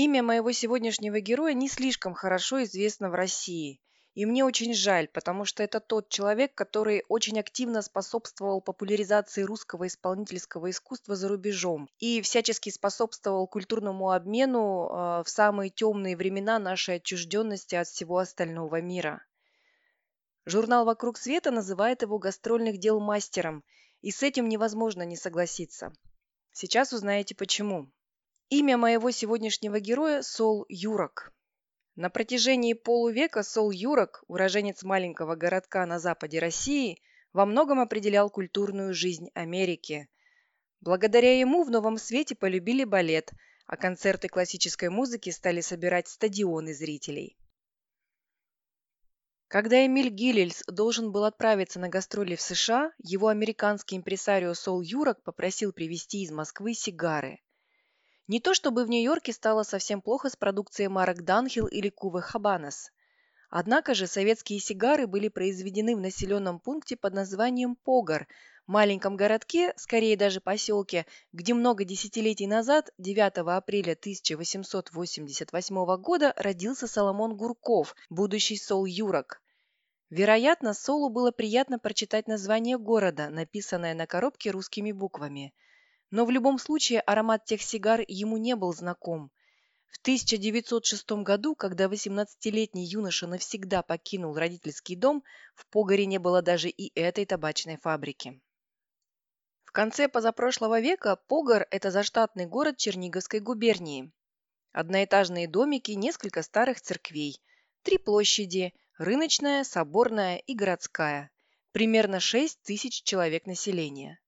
Имя моего сегодняшнего героя не слишком хорошо известно в России. И мне очень жаль, потому что это тот человек, который очень активно способствовал популяризации русского исполнительского искусства за рубежом и всячески способствовал культурному обмену э, в самые темные времена нашей отчужденности от всего остального мира. Журнал «Вокруг света» называет его гастрольных дел мастером, и с этим невозможно не согласиться. Сейчас узнаете почему. Имя моего сегодняшнего героя – Сол Юрок. На протяжении полувека Сол Юрок, уроженец маленького городка на западе России, во многом определял культурную жизнь Америки. Благодаря ему в новом свете полюбили балет, а концерты классической музыки стали собирать стадионы зрителей. Когда Эмиль Гиллельс должен был отправиться на гастроли в США, его американский импресарио Сол Юрок попросил привезти из Москвы сигары. Не то чтобы в Нью-Йорке стало совсем плохо с продукцией марок Данхил или Кувы Хабанес. Однако же советские сигары были произведены в населенном пункте под названием Погар, маленьком городке, скорее даже поселке, где много десятилетий назад, 9 апреля 1888 года, родился Соломон Гурков, будущий Сол Юрок. Вероятно, Солу было приятно прочитать название города, написанное на коробке русскими буквами – но в любом случае аромат тех сигар ему не был знаком. В 1906 году, когда 18-летний юноша навсегда покинул родительский дом, в Погоре не было даже и этой табачной фабрики. В конце позапрошлого века Погор – это заштатный город Черниговской губернии. Одноэтажные домики, несколько старых церквей, три площади – рыночная, соборная и городская. Примерно 6 тысяч человек населения.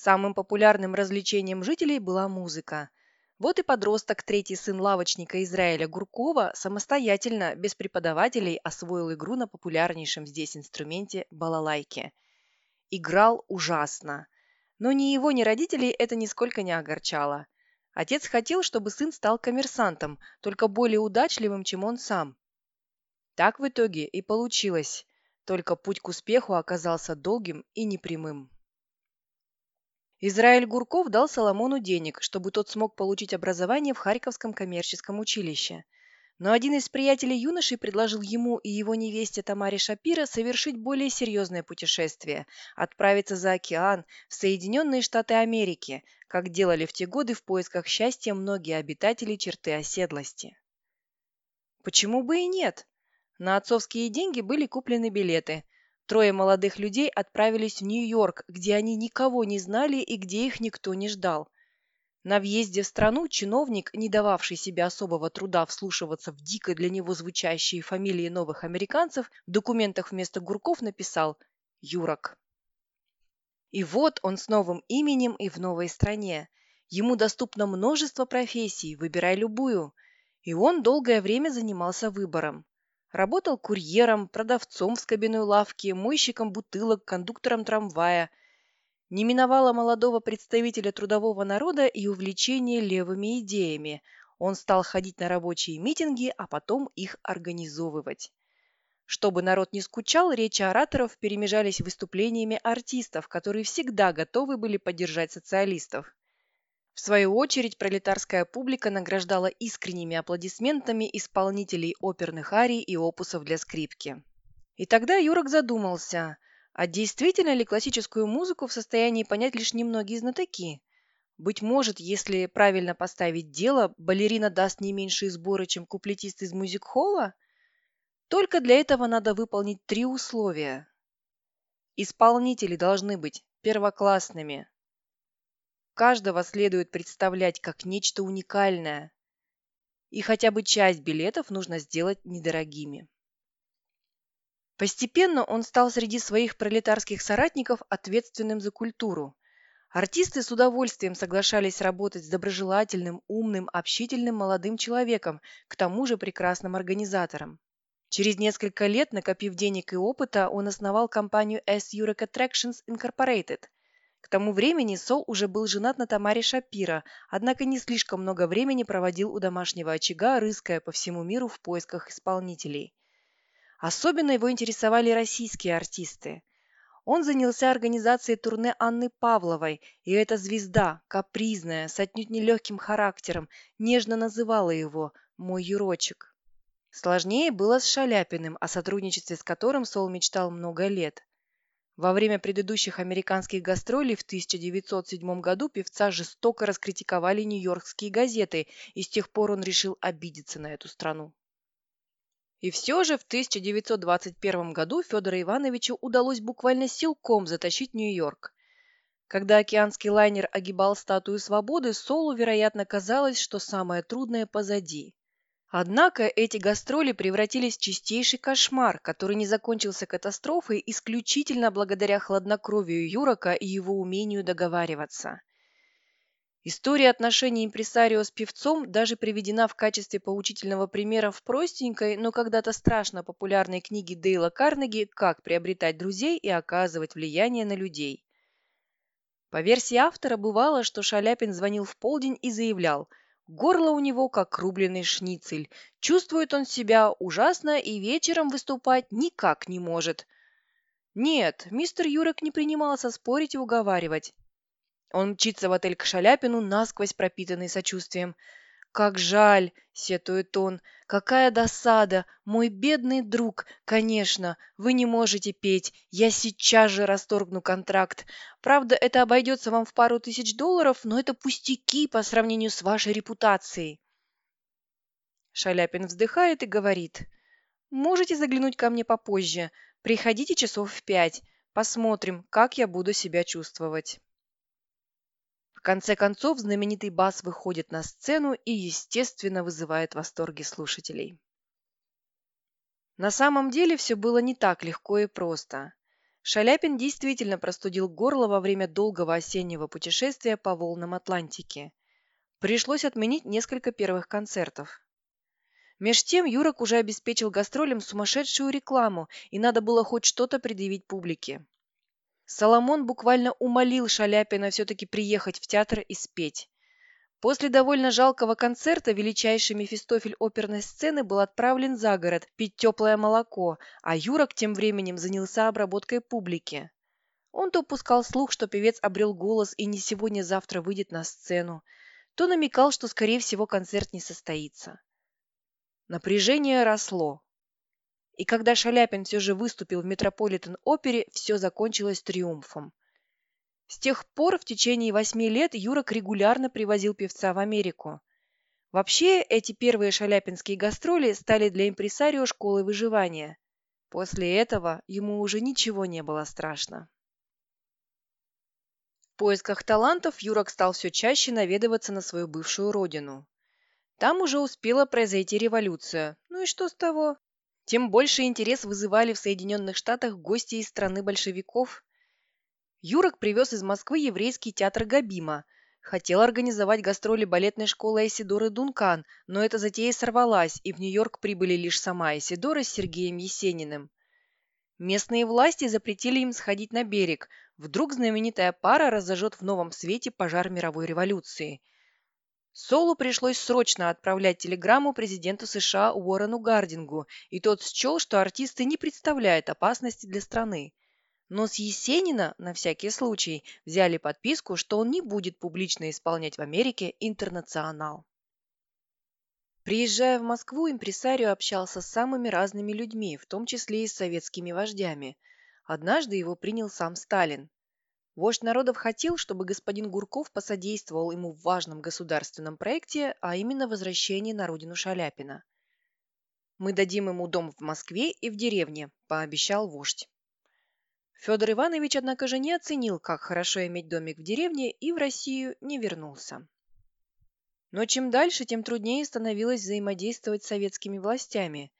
Самым популярным развлечением жителей была музыка. Вот и подросток, третий сын лавочника Израиля Гуркова, самостоятельно, без преподавателей, освоил игру на популярнейшем здесь инструменте балалайке. Играл ужасно. Но ни его, ни родителей это нисколько не огорчало. Отец хотел, чтобы сын стал коммерсантом, только более удачливым, чем он сам. Так в итоге и получилось. Только путь к успеху оказался долгим и непрямым. Израиль Гурков дал Соломону денег, чтобы тот смог получить образование в Харьковском коммерческом училище. Но один из приятелей юноши предложил ему и его невесте Тамаре Шапира совершить более серьезное путешествие – отправиться за океан в Соединенные Штаты Америки, как делали в те годы в поисках счастья многие обитатели черты оседлости. Почему бы и нет? На отцовские деньги были куплены билеты – Трое молодых людей отправились в Нью-Йорк, где они никого не знали и где их никто не ждал. На въезде в страну чиновник, не дававший себе особого труда вслушиваться в дико для него звучащие фамилии новых американцев, в документах вместо Гурков написал «Юрок». И вот он с новым именем и в новой стране. Ему доступно множество профессий, выбирай любую. И он долгое время занимался выбором. Работал курьером, продавцом в скобяной лавке, мойщиком бутылок, кондуктором трамвая. Не миновало молодого представителя трудового народа и увлечение левыми идеями. Он стал ходить на рабочие митинги, а потом их организовывать. Чтобы народ не скучал, речи ораторов перемежались выступлениями артистов, которые всегда готовы были поддержать социалистов. В свою очередь, пролетарская публика награждала искренними аплодисментами исполнителей оперных арий и опусов для скрипки. И тогда Юрок задумался, а действительно ли классическую музыку в состоянии понять лишь немногие знатоки? Быть может, если правильно поставить дело, балерина даст не меньшие сборы, чем куплетист из мюзик-холла? Только для этого надо выполнить три условия. Исполнители должны быть первоклассными, Каждого следует представлять как нечто уникальное. И хотя бы часть билетов нужно сделать недорогими. Постепенно он стал среди своих пролетарских соратников ответственным за культуру. Артисты с удовольствием соглашались работать с доброжелательным, умным, общительным молодым человеком, к тому же прекрасным организатором. Через несколько лет, накопив денег и опыта, он основал компанию S Eurek Attractions Incorporated – к тому времени Сол уже был женат на Тамаре Шапира, однако не слишком много времени проводил у домашнего очага, рыская по всему миру в поисках исполнителей. Особенно его интересовали российские артисты. Он занялся организацией турне Анны Павловой, и эта звезда, капризная, с отнюдь нелегким характером, нежно называла его «мой Юрочек». Сложнее было с Шаляпиным, о сотрудничестве с которым Сол мечтал много лет. Во время предыдущих американских гастролей в 1907 году певца жестоко раскритиковали нью-йоркские газеты, и с тех пор он решил обидеться на эту страну. И все же в 1921 году Федору Ивановичу удалось буквально силком затащить Нью-Йорк. Когда океанский лайнер огибал статую свободы, Солу, вероятно, казалось, что самое трудное позади. Однако эти гастроли превратились в чистейший кошмар, который не закончился катастрофой исключительно благодаря хладнокровию Юрока и его умению договариваться. История отношений импресарио с певцом даже приведена в качестве поучительного примера в простенькой, но когда-то страшно популярной книге Дейла Карнеги «Как приобретать друзей и оказывать влияние на людей». По версии автора бывало, что Шаляпин звонил в полдень и заявлял «Горло у него как рубленый шницель. Чувствует он себя ужасно и вечером выступать никак не может». Нет, мистер Юрок не принимался спорить и уговаривать. Он мчится в отель к Шаляпину, насквозь пропитанный сочувствием. «Как жаль!» — сетует он. «Какая досада! Мой бедный друг! Конечно, вы не можете петь. Я сейчас же расторгну контракт. Правда, это обойдется вам в пару тысяч долларов, но это пустяки по сравнению с вашей репутацией». Шаляпин вздыхает и говорит. «Можете заглянуть ко мне попозже. Приходите часов в пять. Посмотрим, как я буду себя чувствовать». Конце концов, знаменитый бас выходит на сцену и, естественно, вызывает восторги слушателей. На самом деле все было не так легко и просто. Шаляпин действительно простудил горло во время долгого осеннего путешествия по волнам Атлантики. Пришлось отменить несколько первых концертов. Меж тем Юрок уже обеспечил гастролям сумасшедшую рекламу, и надо было хоть что-то предъявить публике. Соломон буквально умолил Шаляпина все-таки приехать в театр и спеть. После довольно жалкого концерта величайший Мефистофель оперной сцены был отправлен за город пить теплое молоко, а Юрок тем временем занялся обработкой публики. Он то пускал слух, что певец обрел голос и не сегодня-завтра выйдет на сцену, то намекал, что, скорее всего, концерт не состоится. Напряжение росло. И когда Шаляпин все же выступил в Метрополитен-опере, все закончилось триумфом. С тех пор в течение восьми лет Юрок регулярно привозил певца в Америку. Вообще, эти первые шаляпинские гастроли стали для импресарио школой выживания. После этого ему уже ничего не было страшно. В поисках талантов Юрок стал все чаще наведываться на свою бывшую родину. Там уже успела произойти революция. Ну и что с того? Тем больше интерес вызывали в Соединенных Штатах гости из страны большевиков. Юрок привез из Москвы еврейский театр Габима. Хотел организовать гастроли балетной школы Айсидоры Дункан, но эта затея сорвалась, и в Нью-Йорк прибыли лишь сама Айсидора с Сергеем Есениным. Местные власти запретили им сходить на берег. Вдруг знаменитая пара разожжет в новом свете пожар мировой революции – Солу пришлось срочно отправлять телеграмму президенту США Уоррену Гардингу, и тот счел, что артисты не представляют опасности для страны. Но с Есенина, на всякий случай, взяли подписку, что он не будет публично исполнять в Америке «Интернационал». Приезжая в Москву, импресарио общался с самыми разными людьми, в том числе и с советскими вождями. Однажды его принял сам Сталин. Вождь народов хотел, чтобы господин Гурков посодействовал ему в важном государственном проекте, а именно возвращении на родину Шаляпина. «Мы дадим ему дом в Москве и в деревне», – пообещал вождь. Федор Иванович, однако же, не оценил, как хорошо иметь домик в деревне, и в Россию не вернулся. Но чем дальше, тем труднее становилось взаимодействовать с советскими властями.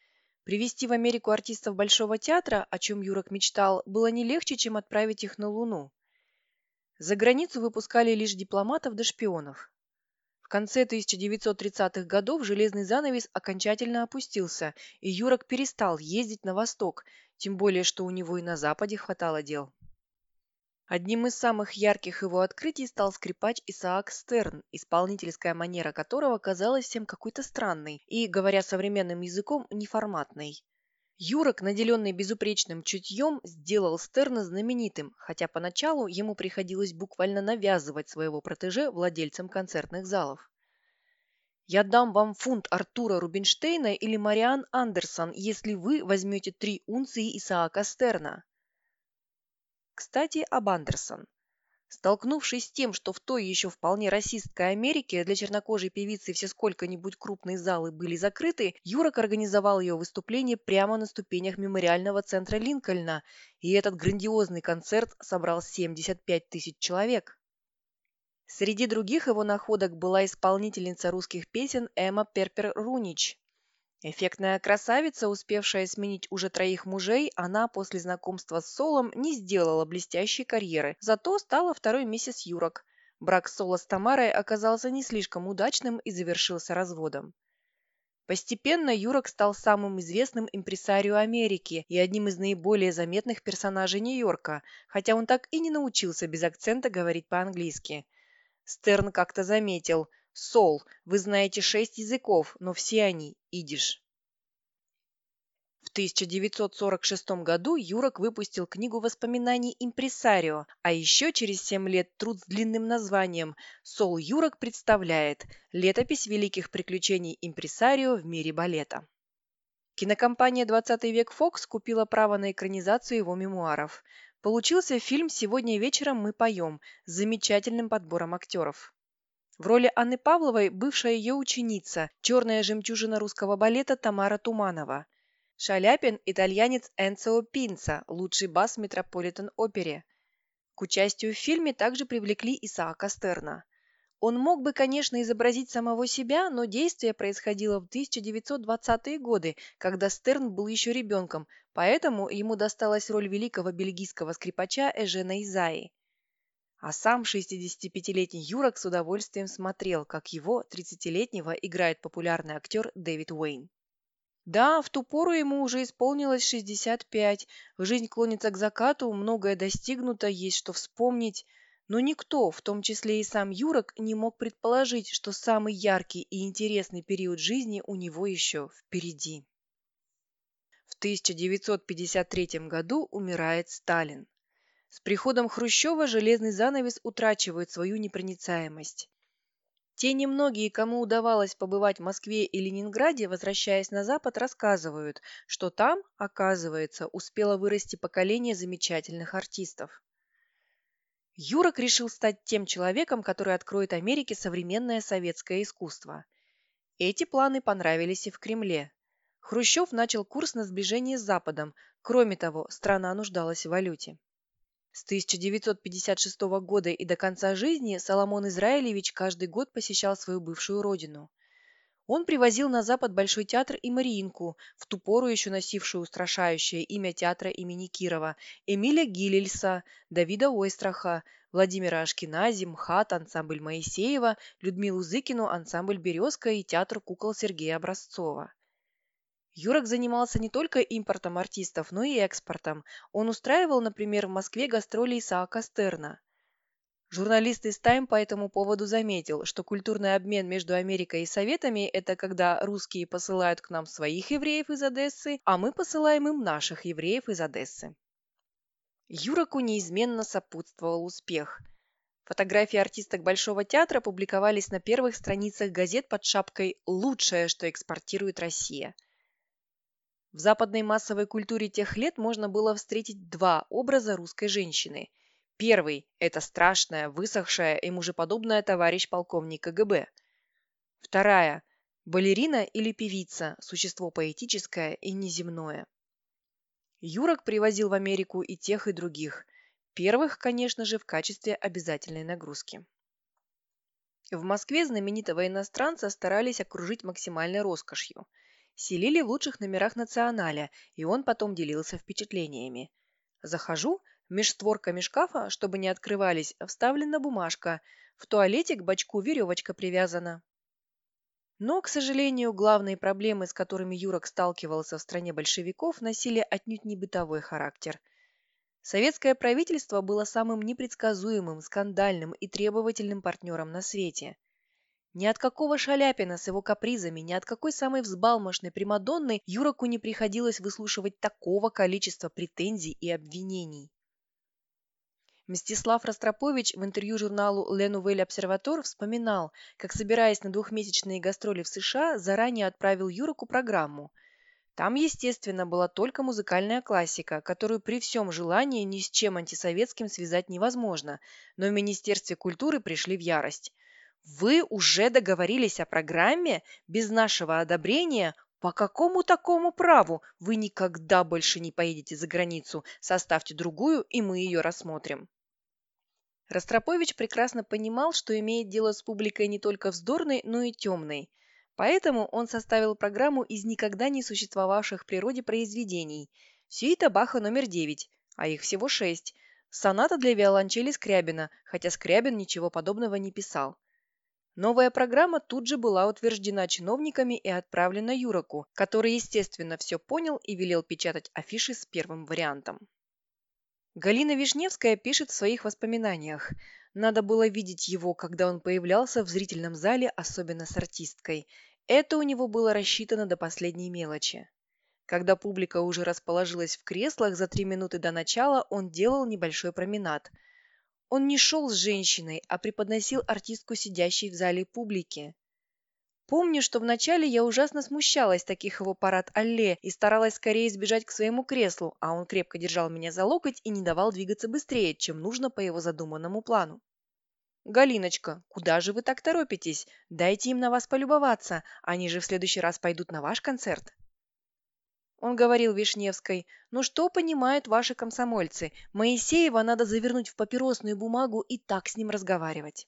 Привести в Америку артистов Большого театра, о чем Юрок мечтал, было не легче, чем отправить их на Луну. За границу выпускали лишь дипломатов да шпионов. В конце 1930-х годов железный занавес окончательно опустился, и Юрок перестал ездить на восток, тем более, что у него и на западе хватало дел. Одним из самых ярких его открытий стал скрипач Исаак Стерн, исполнительская манера которого казалась всем какой-то странной и, говоря современным языком, неформатной. Юрок, наделенный безупречным чутьем, сделал Стерна знаменитым, хотя поначалу ему приходилось буквально навязывать своего протеже владельцам концертных залов. «Я дам вам фунт Артура Рубинштейна или Мариан Андерсон, если вы возьмете три унции Исаака Стерна». Кстати, об Андерсон. Столкнувшись с тем, что в той еще вполне расистской Америке для чернокожей певицы все сколько-нибудь крупные залы были закрыты, Юрок организовал ее выступление прямо на ступенях мемориального центра Линкольна, и этот грандиозный концерт собрал 75 тысяч человек. Среди других его находок была исполнительница русских песен Эмма Перпер-Рунич. Эффектная красавица, успевшая сменить уже троих мужей, она после знакомства с Солом не сделала блестящей карьеры, зато стала второй миссис Юрок. Брак Сола с Тамарой оказался не слишком удачным и завершился разводом. Постепенно Юрок стал самым известным импресарио Америки и одним из наиболее заметных персонажей Нью-Йорка, хотя он так и не научился без акцента говорить по-английски. Стерн как-то заметил, Сол, вы знаете шесть языков, но все они – идиш. В 1946 году Юрок выпустил книгу воспоминаний «Импресарио», а еще через семь лет труд с длинным названием «Сол Юрок представляет. Летопись великих приключений импресарио в мире балета». Кинокомпания «20 век Фокс» купила право на экранизацию его мемуаров. Получился фильм «Сегодня вечером мы поем» с замечательным подбором актеров. В роли Анны Павловой бывшая ее ученица, черная жемчужина русского балета Тамара Туманова. Шаляпин – итальянец Энцио Пинца, лучший бас в Метрополитен-опере. К участию в фильме также привлекли Исаака Стерна. Он мог бы, конечно, изобразить самого себя, но действие происходило в 1920-е годы, когда Стерн был еще ребенком, поэтому ему досталась роль великого бельгийского скрипача Эжена Изаи. А сам 65-летний Юрок с удовольствием смотрел, как его, 30-летнего, играет популярный актер Дэвид Уэйн. Да, в ту пору ему уже исполнилось 65, жизнь клонится к закату, многое достигнуто, есть что вспомнить, но никто, в том числе и сам Юрок, не мог предположить, что самый яркий и интересный период жизни у него еще впереди. В 1953 году умирает Сталин. С приходом Хрущева железный занавес утрачивает свою непроницаемость. Те немногие, кому удавалось побывать в Москве и Ленинграде, возвращаясь на Запад, рассказывают, что там, оказывается, успело вырасти поколение замечательных артистов. Юрок решил стать тем человеком, который откроет Америке современное советское искусство. Эти планы понравились и в Кремле. Хрущев начал курс на сближение с Западом. Кроме того, страна нуждалась в валюте. С 1956 года и до конца жизни Соломон Израилевич каждый год посещал свою бывшую родину. Он привозил на Запад Большой театр и Мариинку, в ту пору еще носившую устрашающее имя театра имени Кирова, Эмиля Гилельса, Давида Ойстраха, Владимира Ашкенази, МХАТ, ансамбль Моисеева, Людмилу Зыкину, ансамбль «Березка» и театр кукол Сергея Образцова. Юрок занимался не только импортом артистов, но и экспортом. Он устраивал, например, в Москве гастроли Исаака Стерна. Журналист из «Тайм» по этому поводу заметил, что культурный обмен между Америкой и Советами – это когда русские посылают к нам своих евреев из Одессы, а мы посылаем им наших евреев из Одессы. Юроку неизменно сопутствовал успех. Фотографии артисток Большого театра публиковались на первых страницах газет под шапкой «Лучшее, что экспортирует Россия». В западной массовой культуре тех лет можно было встретить два образа русской женщины. Первый – это страшная, высохшая и мужеподобная товарищ полковник КГБ. Вторая – балерина или певица, существо поэтическое и неземное. Юрок привозил в Америку и тех, и других. Первых, конечно же, в качестве обязательной нагрузки. В Москве знаменитого иностранца старались окружить максимальной роскошью – селили в лучших номерах националя, и он потом делился впечатлениями. Захожу, меж створками шкафа, чтобы не открывались, вставлена бумажка, в туалете к бачку веревочка привязана. Но, к сожалению, главные проблемы, с которыми Юрок сталкивался в стране большевиков, носили отнюдь не бытовой характер. Советское правительство было самым непредсказуемым, скандальным и требовательным партнером на свете – Ни от какого Шаляпина с его капризами, ни от какой самой взбалмошной Примадонны Юроку не приходилось выслушивать такого количества претензий и обвинений. Мстислав Ростропович в интервью журналу «Le Nouvel Observateur» вспоминал, как, собираясь на двухмесячные гастроли в США, заранее отправил Юроку программу. Там, естественно, была только музыкальная классика, которую при всем желании ни с чем антисоветским связать невозможно, но в Министерстве культуры пришли в ярость. Вы уже договорились о программе без нашего одобрения? По какому такому праву вы никогда больше не поедете за границу? Составьте другую, и мы ее рассмотрим. Ростропович прекрасно понимал, что имеет дело с публикой не только вздорной, но и темной. Поэтому он составил программу из никогда не существовавших в природе произведений. Сюита Баха номер 9, а их всего шесть. Соната для виолончели Скрябина, хотя Скрябин ничего подобного не писал. Новая программа тут же была утверждена чиновниками и отправлена Юроку, который, естественно, все понял и велел печатать афиши с первым вариантом. Галина Вишневская пишет в своих воспоминаниях. Надо было видеть его, когда он появлялся в зрительном зале, особенно с артисткой. Это у него было рассчитано до последней мелочи. Когда публика уже расположилась в креслах за три минуты до начала, он делал небольшой променад – он не шел с женщиной, а преподносил артистку, сидящей в зале публики. Помню, что вначале я ужасно смущалась таких его парад алле и старалась скорее сбежать к своему креслу, а он крепко держал меня за локоть и не давал двигаться быстрее, чем нужно по его задуманному плану. «Галиночка, куда же вы так торопитесь? Дайте им на вас полюбоваться, они же в следующий раз пойдут на ваш концерт». Он говорил Вишневской, «Ну что понимают ваши комсомольцы? Моисеева надо завернуть в папиросную бумагу и так с ним разговаривать».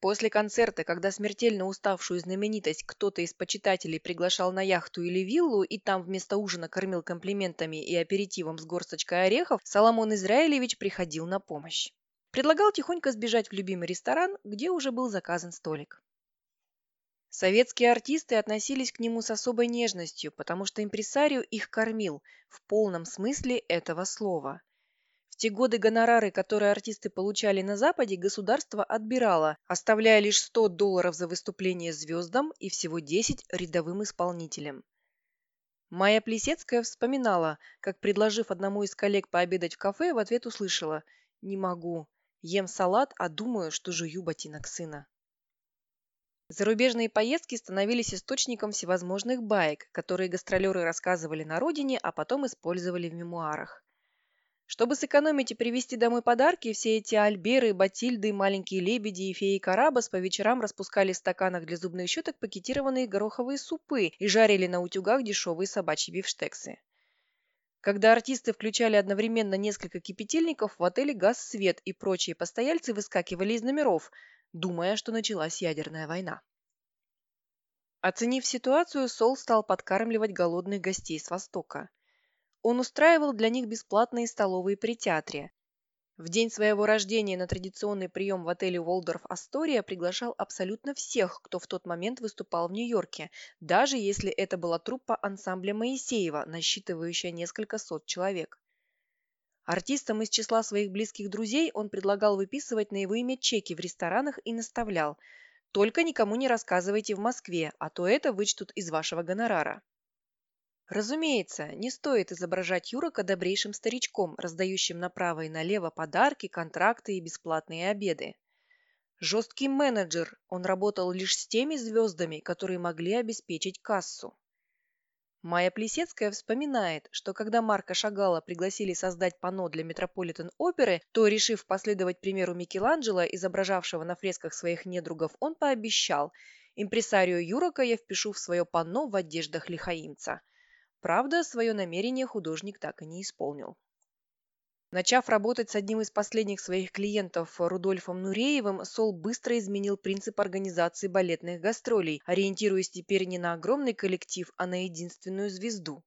После концерта, когда смертельно уставшую знаменитость кто-то из почитателей приглашал на яхту или виллу и там вместо ужина кормил комплиментами и аперитивом с горсточкой орехов, Соломон Израилевич приходил на помощь. Предлагал тихонько сбежать в любимый ресторан, где уже был заказан столик. Советские артисты относились к нему с особой нежностью, потому что импресарио их кормил в полном смысле этого слова. В те годы гонорары, которые артисты получали на Западе, государство отбирало, оставляя лишь 100 долларов за выступление звездам и всего 10 рядовым исполнителям. Майя Плесецкая вспоминала, как, предложив одному из коллег пообедать в кафе, в ответ услышала «Не могу. Ем салат, а думаю, что жую ботинок сына». Зарубежные поездки становились источником всевозможных баек, которые гастролеры рассказывали на родине, а потом использовали в мемуарах. Чтобы сэкономить и привезти домой подарки, все эти альберы, батильды, маленькие лебеди и феи Карабас по вечерам распускали в стаканах для зубных щеток пакетированные гороховые супы и жарили на утюгах дешевые собачьи бифштексы. Когда артисты включали одновременно несколько кипятильников, в отеле газ свет и прочие постояльцы выскакивали из номеров – думая, что началась ядерная война. Оценив ситуацию, Сол стал подкармливать голодных гостей с Востока. Он устраивал для них бесплатные столовые при театре. В день своего рождения на традиционный прием в отеле Уолдорф Астория приглашал абсолютно всех, кто в тот момент выступал в Нью-Йорке, даже если это была труппа ансамбля Моисеева, насчитывающая несколько сот человек. Артистам из числа своих близких друзей он предлагал выписывать на его имя чеки в ресторанах и наставлял «Только никому не рассказывайте в Москве, а то это вычтут из вашего гонорара». Разумеется, не стоит изображать Юрока добрейшим старичком, раздающим направо и налево подарки, контракты и бесплатные обеды. Жесткий менеджер, он работал лишь с теми звездами, которые могли обеспечить кассу. Майя Плесецкая вспоминает, что когда Марка Шагала пригласили создать панно для Метрополитен-оперы, то, решив последовать примеру Микеланджело, изображавшего на фресках своих недругов, он пообещал «Импресарио Юрока я впишу в свое панно в одеждах лихаимца». Правда, свое намерение художник так и не исполнил. Начав работать с одним из последних своих клиентов Рудольфом Нуреевым, Сол быстро изменил принцип организации балетных гастролей, ориентируясь теперь не на огромный коллектив, а на единственную звезду.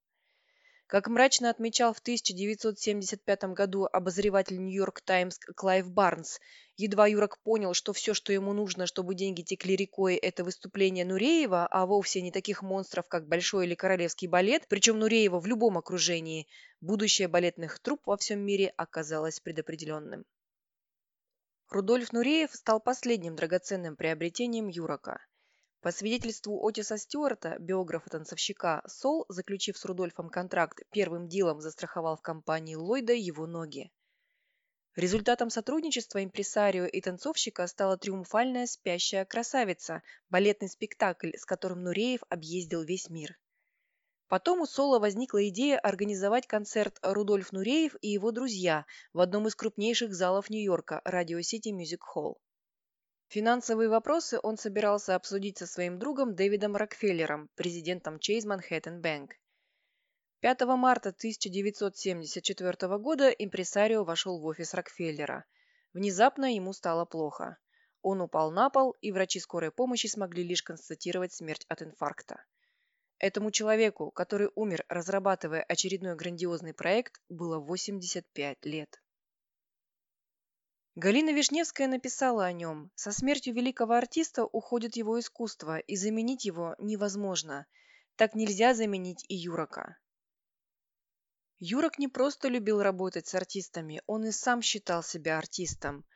Как мрачно отмечал в 1975 году обозреватель «Нью-Йорк Таймс» Клайв Барнс, едва Юрок понял, что все, что ему нужно, чтобы деньги текли рекой, это выступление Нуреева, а вовсе не таких монстров, как Большой или Королевский балет, причем Нуреева в любом окружении, будущее балетных труп во всем мире оказалось предопределенным. Рудольф Нуреев стал последним драгоценным приобретением Юрока. По свидетельству Отиса Стюарта, биографа-танцовщика, Сол, заключив с Рудольфом контракт, первым делом застраховал в компании Ллойда его ноги. Результатом сотрудничества импресарио и танцовщика стала триумфальная «Спящая красавица» – балетный спектакль, с которым Нуреев объездил весь мир. Потом у Соло возникла идея организовать концерт «Рудольф Нуреев и его друзья» в одном из крупнейших залов Нью-Йорка – City Music Hall. Финансовые вопросы он собирался обсудить со своим другом Дэвидом Рокфеллером, президентом Chase Manhattan Bank. 5 марта 1974 года импресарио вошел в офис Рокфеллера. Внезапно ему стало плохо. Он упал на пол, и врачи скорой помощи смогли лишь констатировать смерть от инфаркта. Этому человеку, который умер, разрабатывая очередной грандиозный проект, было 85 лет. Галина Вишневская написала о нем. Со смертью великого артиста уходит его искусство, и заменить его невозможно. Так нельзя заменить и Юрока. Юрок не просто любил работать с артистами, он и сам считал себя артистом –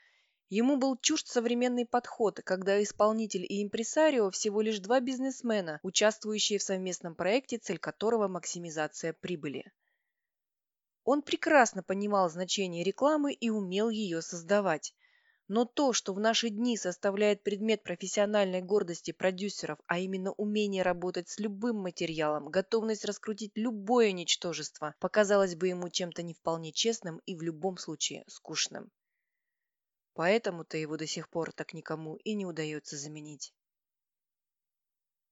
Ему был чужд современный подход, когда исполнитель и импресарио всего лишь два бизнесмена, участвующие в совместном проекте, цель которого – максимизация прибыли. Он прекрасно понимал значение рекламы и умел ее создавать. Но то, что в наши дни составляет предмет профессиональной гордости продюсеров, а именно умение работать с любым материалом, готовность раскрутить любое ничтожество, показалось бы ему чем-то не вполне честным и в любом случае скучным. Поэтому-то его до сих пор так никому и не удается заменить.